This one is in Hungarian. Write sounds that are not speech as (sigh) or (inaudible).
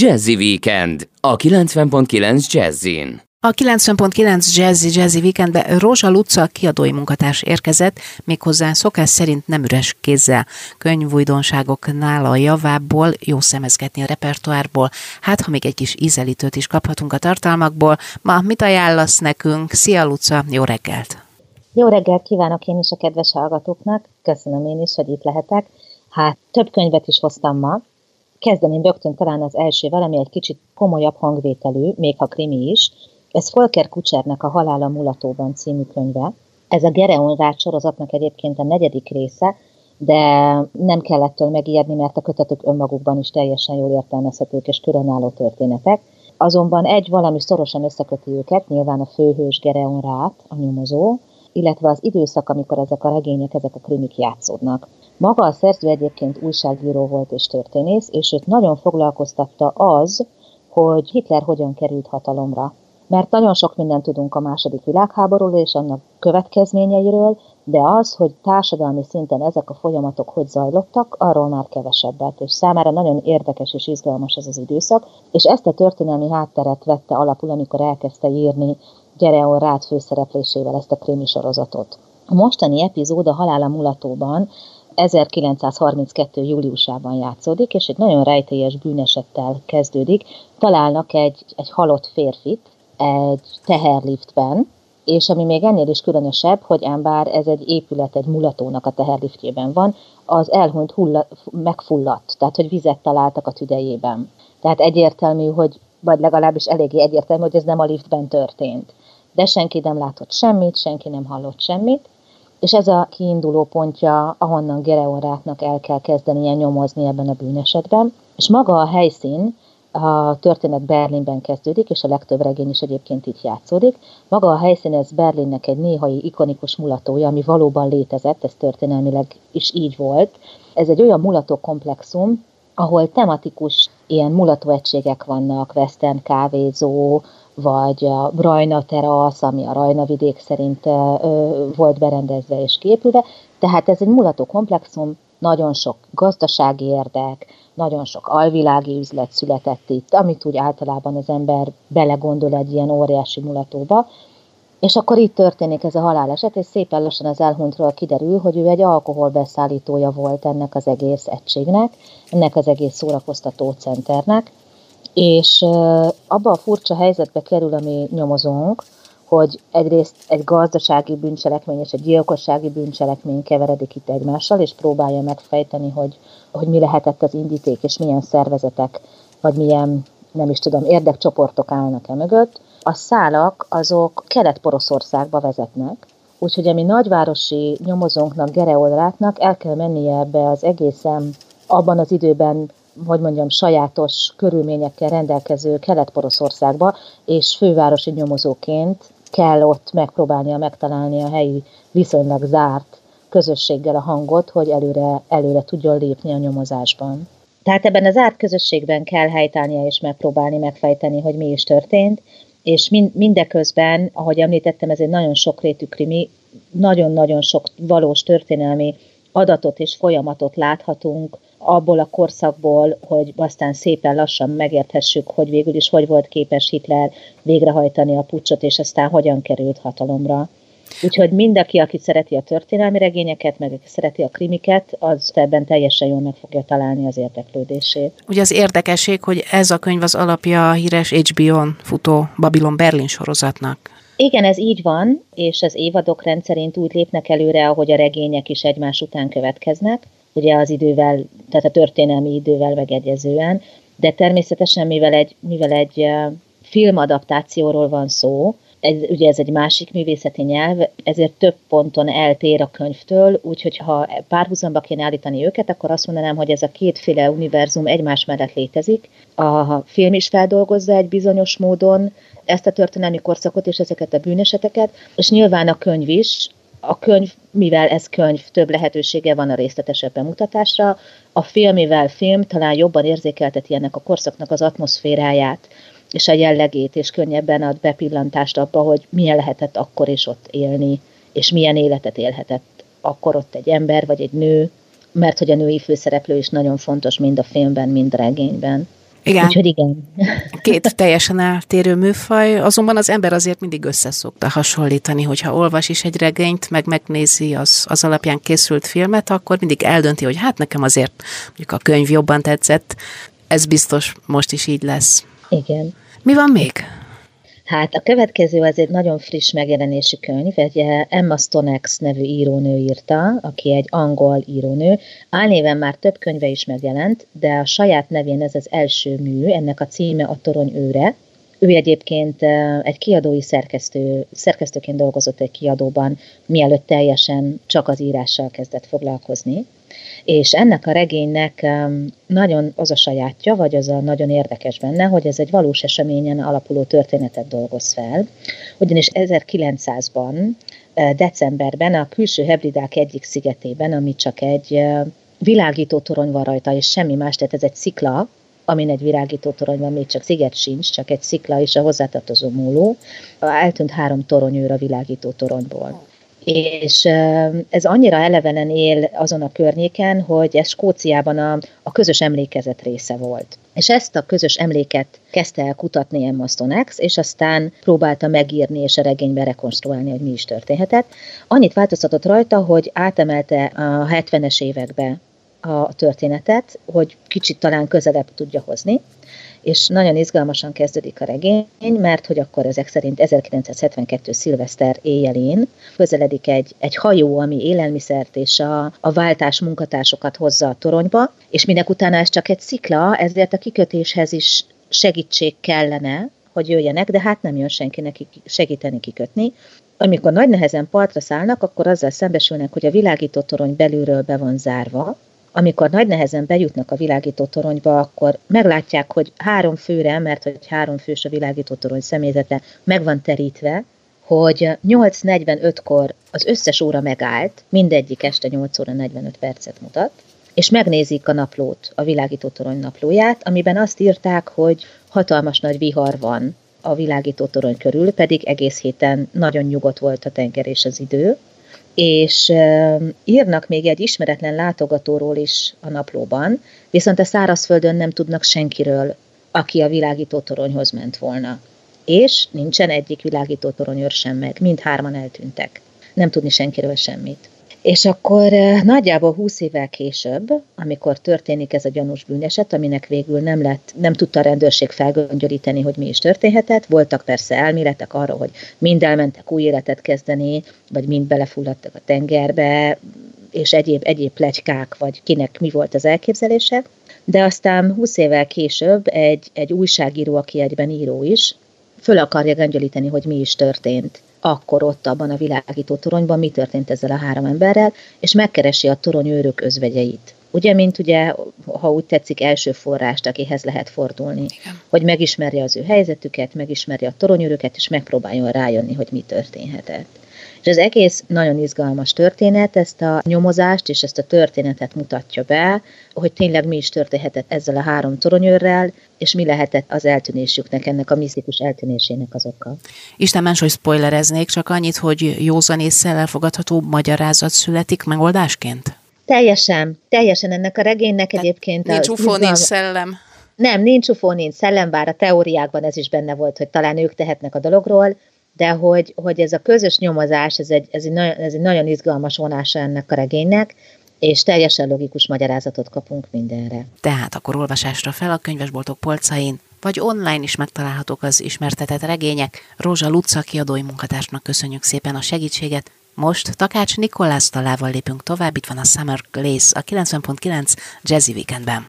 Jazzy Weekend a 90.9 Jazzin. A 90.9 Jazzy Jazzy Weekendbe Rózsa Luca kiadói munkatárs érkezett, méghozzá szokás szerint nem üres kézzel. Könyvújdonságoknál a javából jó szemezgetni a repertoárból. Hát, ha még egy kis ízelítőt is kaphatunk a tartalmakból, ma mit ajánlasz nekünk? Szia Luca, jó reggelt! Jó reggelt kívánok én is a kedves hallgatóknak, köszönöm én is, hogy itt lehetek. Hát több könyvet is hoztam ma, kezdeném rögtön talán az elsővel, ami egy kicsit komolyabb hangvételű, még ha krimi is. Ez Volker Kucsernek a Halála mulatóban című könyve. Ez a Gereon Rád sorozatnak egyébként a negyedik része, de nem kell ettől megijedni, mert a kötetük önmagukban is teljesen jól értelmezhetők és különálló történetek. Azonban egy valami szorosan összeköti őket, nyilván a főhős Gereon Rát, a nyomozó, illetve az időszak, amikor ezek a regények, ezek a krimik játszódnak. Maga a szerző egyébként újságíró volt és történész, és őt nagyon foglalkoztatta az, hogy Hitler hogyan került hatalomra. Mert nagyon sok mindent tudunk a második világháborúról és annak következményeiről, de az, hogy társadalmi szinten ezek a folyamatok hogy zajlottak, arról már kevesebbet, és számára nagyon érdekes és izgalmas ez az időszak, és ezt a történelmi hátteret vette alapul, amikor elkezdte írni Gereon Rád főszereplésével ezt a krimi sorozatot. A mostani epizód a Halála mulatóban 1932. júliusában játszódik, és egy nagyon rejtélyes bűnesettel kezdődik. Találnak egy, egy halott férfit egy teherliftben, és ami még ennél is különösebb, hogy ám bár ez egy épület egy mulatónak a teherliftjében van, az elhunyt hulla, megfulladt, tehát hogy vizet találtak a tüdejében. Tehát egyértelmű, hogy, vagy legalábbis eléggé egyértelmű, hogy ez nem a liftben történt. De senki nem látott semmit, senki nem hallott semmit, és ez a kiinduló pontja, ahonnan Gereoráknak el kell kezdenie nyomozni ebben a bűnesetben. És maga a helyszín, a történet Berlinben kezdődik, és a legtöbb regény is egyébként itt játszódik. Maga a helyszín ez Berlinnek egy néhai ikonikus mulatója, ami valóban létezett, ez történelmileg is így volt. Ez egy olyan mulató komplexum, ahol tematikus ilyen mulatóegységek vannak, western kávézó, vagy a Rajna terasz, ami a Rajna vidék szerint volt berendezve és képülve. Tehát ez egy mulató komplexum, nagyon sok gazdasági érdek, nagyon sok alvilági üzlet született itt, amit úgy általában az ember belegondol egy ilyen óriási mulatóba. És akkor itt történik ez a haláleset, és szépen lassan az elhuntról kiderül, hogy ő egy alkoholbeszállítója volt ennek az egész egységnek, ennek az egész szórakoztató centernek, és abba a furcsa helyzetbe kerül a mi nyomozónk, hogy egyrészt egy gazdasági bűncselekmény és egy gyilkossági bűncselekmény keveredik itt egymással, és próbálja megfejteni, hogy, hogy mi lehetett az indíték, és milyen szervezetek, vagy milyen, nem is tudom, érdekcsoportok állnak e mögött. A szálak azok Kelet-Poroszországba vezetnek, úgyhogy a mi nagyvárosi nyomozónknak, Gereolrátnak el kell mennie ebbe az egészen abban az időben hogy mondjam, sajátos körülményekkel rendelkező Kelet-Poroszországba, és fővárosi nyomozóként kell ott megpróbálnia megtalálni a helyi viszonylag zárt közösséggel a hangot, hogy előre, előre tudjon lépni a nyomozásban. Tehát ebben az zárt közösségben kell helytállnia és megpróbálni megfejteni, hogy mi is történt, és mind, mindeközben, ahogy említettem, ez egy nagyon sokrétű krimi, nagyon-nagyon sok valós történelmi adatot és folyamatot láthatunk, abból a korszakból, hogy aztán szépen lassan megérthessük, hogy végül is hogy volt képes Hitler végrehajtani a pucsot, és aztán hogyan került hatalomra. Úgyhogy mindaki, aki szereti a történelmi regényeket, meg aki szereti a krimiket, az ebben teljesen jól meg fogja találni az érdeklődését. Ugye az érdekesség, hogy ez a könyv az alapja a híres HBO-n futó Babylon Berlin sorozatnak. Igen, ez így van, és az évadok rendszerint úgy lépnek előre, ahogy a regények is egymás után következnek ugye az idővel, tehát a történelmi idővel megegyezően, de természetesen mivel egy, mivel egy filmadaptációról van szó, ez, ugye ez egy másik művészeti nyelv, ezért több ponton eltér a könyvtől, úgyhogy ha párhuzamba kéne állítani őket, akkor azt mondanám, hogy ez a kétféle univerzum egymás mellett létezik. A film is feldolgozza egy bizonyos módon ezt a történelmi korszakot és ezeket a bűneseteket, és nyilván a könyv is, a könyv, mivel ez könyv, több lehetősége van a részletesebb bemutatásra, a film, mivel film talán jobban érzékelteti ennek a korszaknak az atmoszféráját, és a jellegét, és könnyebben ad bepillantást abba, hogy milyen lehetett akkor is ott élni, és milyen életet élhetett akkor ott egy ember, vagy egy nő, mert hogy a női főszereplő is nagyon fontos mind a filmben, mind a regényben. Igen. Úgyhogy igen. (laughs) Két teljesen eltérő műfaj, azonban az ember azért mindig összeszokta hasonlítani, hogyha olvas is egy regényt, meg megnézi az, az alapján készült filmet, akkor mindig eldönti, hogy hát nekem azért mondjuk a könyv jobban tetszett. Ez biztos most is így lesz. Igen. Mi van még? Hát a következő az egy nagyon friss megjelenésű könyv, egy eh, Emma Stonex nevű írónő írta, aki egy angol írónő. Álnéven már több könyve is megjelent, de a saját nevén ez az első mű, ennek a címe a Torony őre. Ő egyébként eh, egy kiadói szerkesztő, szerkesztőként dolgozott egy kiadóban, mielőtt teljesen csak az írással kezdett foglalkozni és ennek a regénynek nagyon az a sajátja, vagy az a nagyon érdekes benne, hogy ez egy valós eseményen alapuló történetet dolgoz fel, ugyanis 1900-ban, decemberben a külső hebridák egyik szigetében, ami csak egy világító torony van rajta, és semmi más, tehát ez egy szikla, amin egy virágító torony van, még csak sziget sincs, csak egy szikla és a hozzátartozó múló. Eltűnt három toronyőr a világító toronyból és ez annyira elevenen él azon a környéken, hogy ez Skóciában a, a közös emlékezet része volt. És ezt a közös emléket kezdte el kutatni Emma Stonex, és aztán próbálta megírni és a regényben rekonstruálni, hogy mi is történhetett. Annyit változtatott rajta, hogy átemelte a 70-es évekbe a történetet, hogy kicsit talán közelebb tudja hozni, és nagyon izgalmasan kezdődik a regény, mert hogy akkor ezek szerint 1972. szilveszter éjjelén közeledik egy, egy hajó, ami élelmiszert és a, a váltás munkatársokat hozza a toronyba, és minek utána ez csak egy szikla, ezért a kikötéshez is segítség kellene, hogy jöjjenek, de hát nem jön senki nekik segíteni kikötni. Amikor nagy nehezen partra szállnak, akkor azzal szembesülnek, hogy a világító torony belülről be van zárva, amikor nagy nehezen bejutnak a világító toronyba, akkor meglátják, hogy három főre, mert hogy három fős a világító torony személyzete meg van terítve, hogy 8.45-kor az összes óra megállt, mindegyik este 8 óra 45 percet mutat, és megnézik a naplót, a világító torony naplóját, amiben azt írták, hogy hatalmas nagy vihar van a világító torony körül, pedig egész héten nagyon nyugodt volt a tenger és az idő, és írnak még egy ismeretlen látogatóról is a naplóban, viszont a szárazföldön nem tudnak senkiről, aki a világító toronyhoz ment volna. És nincsen egyik világító toronyőr sem meg, mindhárman eltűntek. Nem tudni senkiről semmit. És akkor nagyjából 20 évvel később, amikor történik ez a gyanús bűneset, aminek végül nem lett, nem tudta a rendőrség felgöngyölíteni, hogy mi is történhetett, voltak persze elméletek arra, hogy mind elmentek új életet kezdeni, vagy mind belefulladtak a tengerbe, és egyéb, egyéb plegykák, vagy kinek mi volt az elképzelése. De aztán 20 évvel később egy, egy újságíró, aki egyben író is, föl akarja göngyölíteni, hogy mi is történt akkor ott abban a világító toronyban mi történt ezzel a három emberrel, és megkeresi a torony őrök özvegyeit. Ugye, mint ugye, ha úgy tetszik, első forrást, akihez lehet fordulni. Igen. Hogy megismerje az ő helyzetüket, megismerje a toronyőröket, és megpróbáljon rájönni, hogy mi történhetett. És az egész nagyon izgalmas történet, ezt a nyomozást és ezt a történetet mutatja be, hogy tényleg mi is történhetett ezzel a három toronyőrrel, és mi lehetett az eltűnésüknek, ennek a misztikus eltűnésének az oka. Isten más, hogy spoilereznék, csak annyit, hogy józan észre elfogadható magyarázat születik megoldásként? Teljesen, teljesen ennek a regénynek Tehát egyébként... Nincs ufó, nincs szellem. Nem, nincs ufó, nincs szellem, bár a teóriákban ez is benne volt, hogy talán ők tehetnek a dologról, de hogy, hogy ez a közös nyomozás, ez egy, ez, egy nagyon, ez egy nagyon izgalmas vonása ennek a regénynek, és teljesen logikus magyarázatot kapunk mindenre. Tehát akkor olvasásra fel a könyvesboltok polcain, vagy online is megtalálhatók az ismertetett regények. Rózsa Luca kiadói munkatársnak köszönjük szépen a segítséget. Most Takács Nikolász talával lépünk tovább, itt van a Summer Glaze a 90.9 Jazzy Weekendben.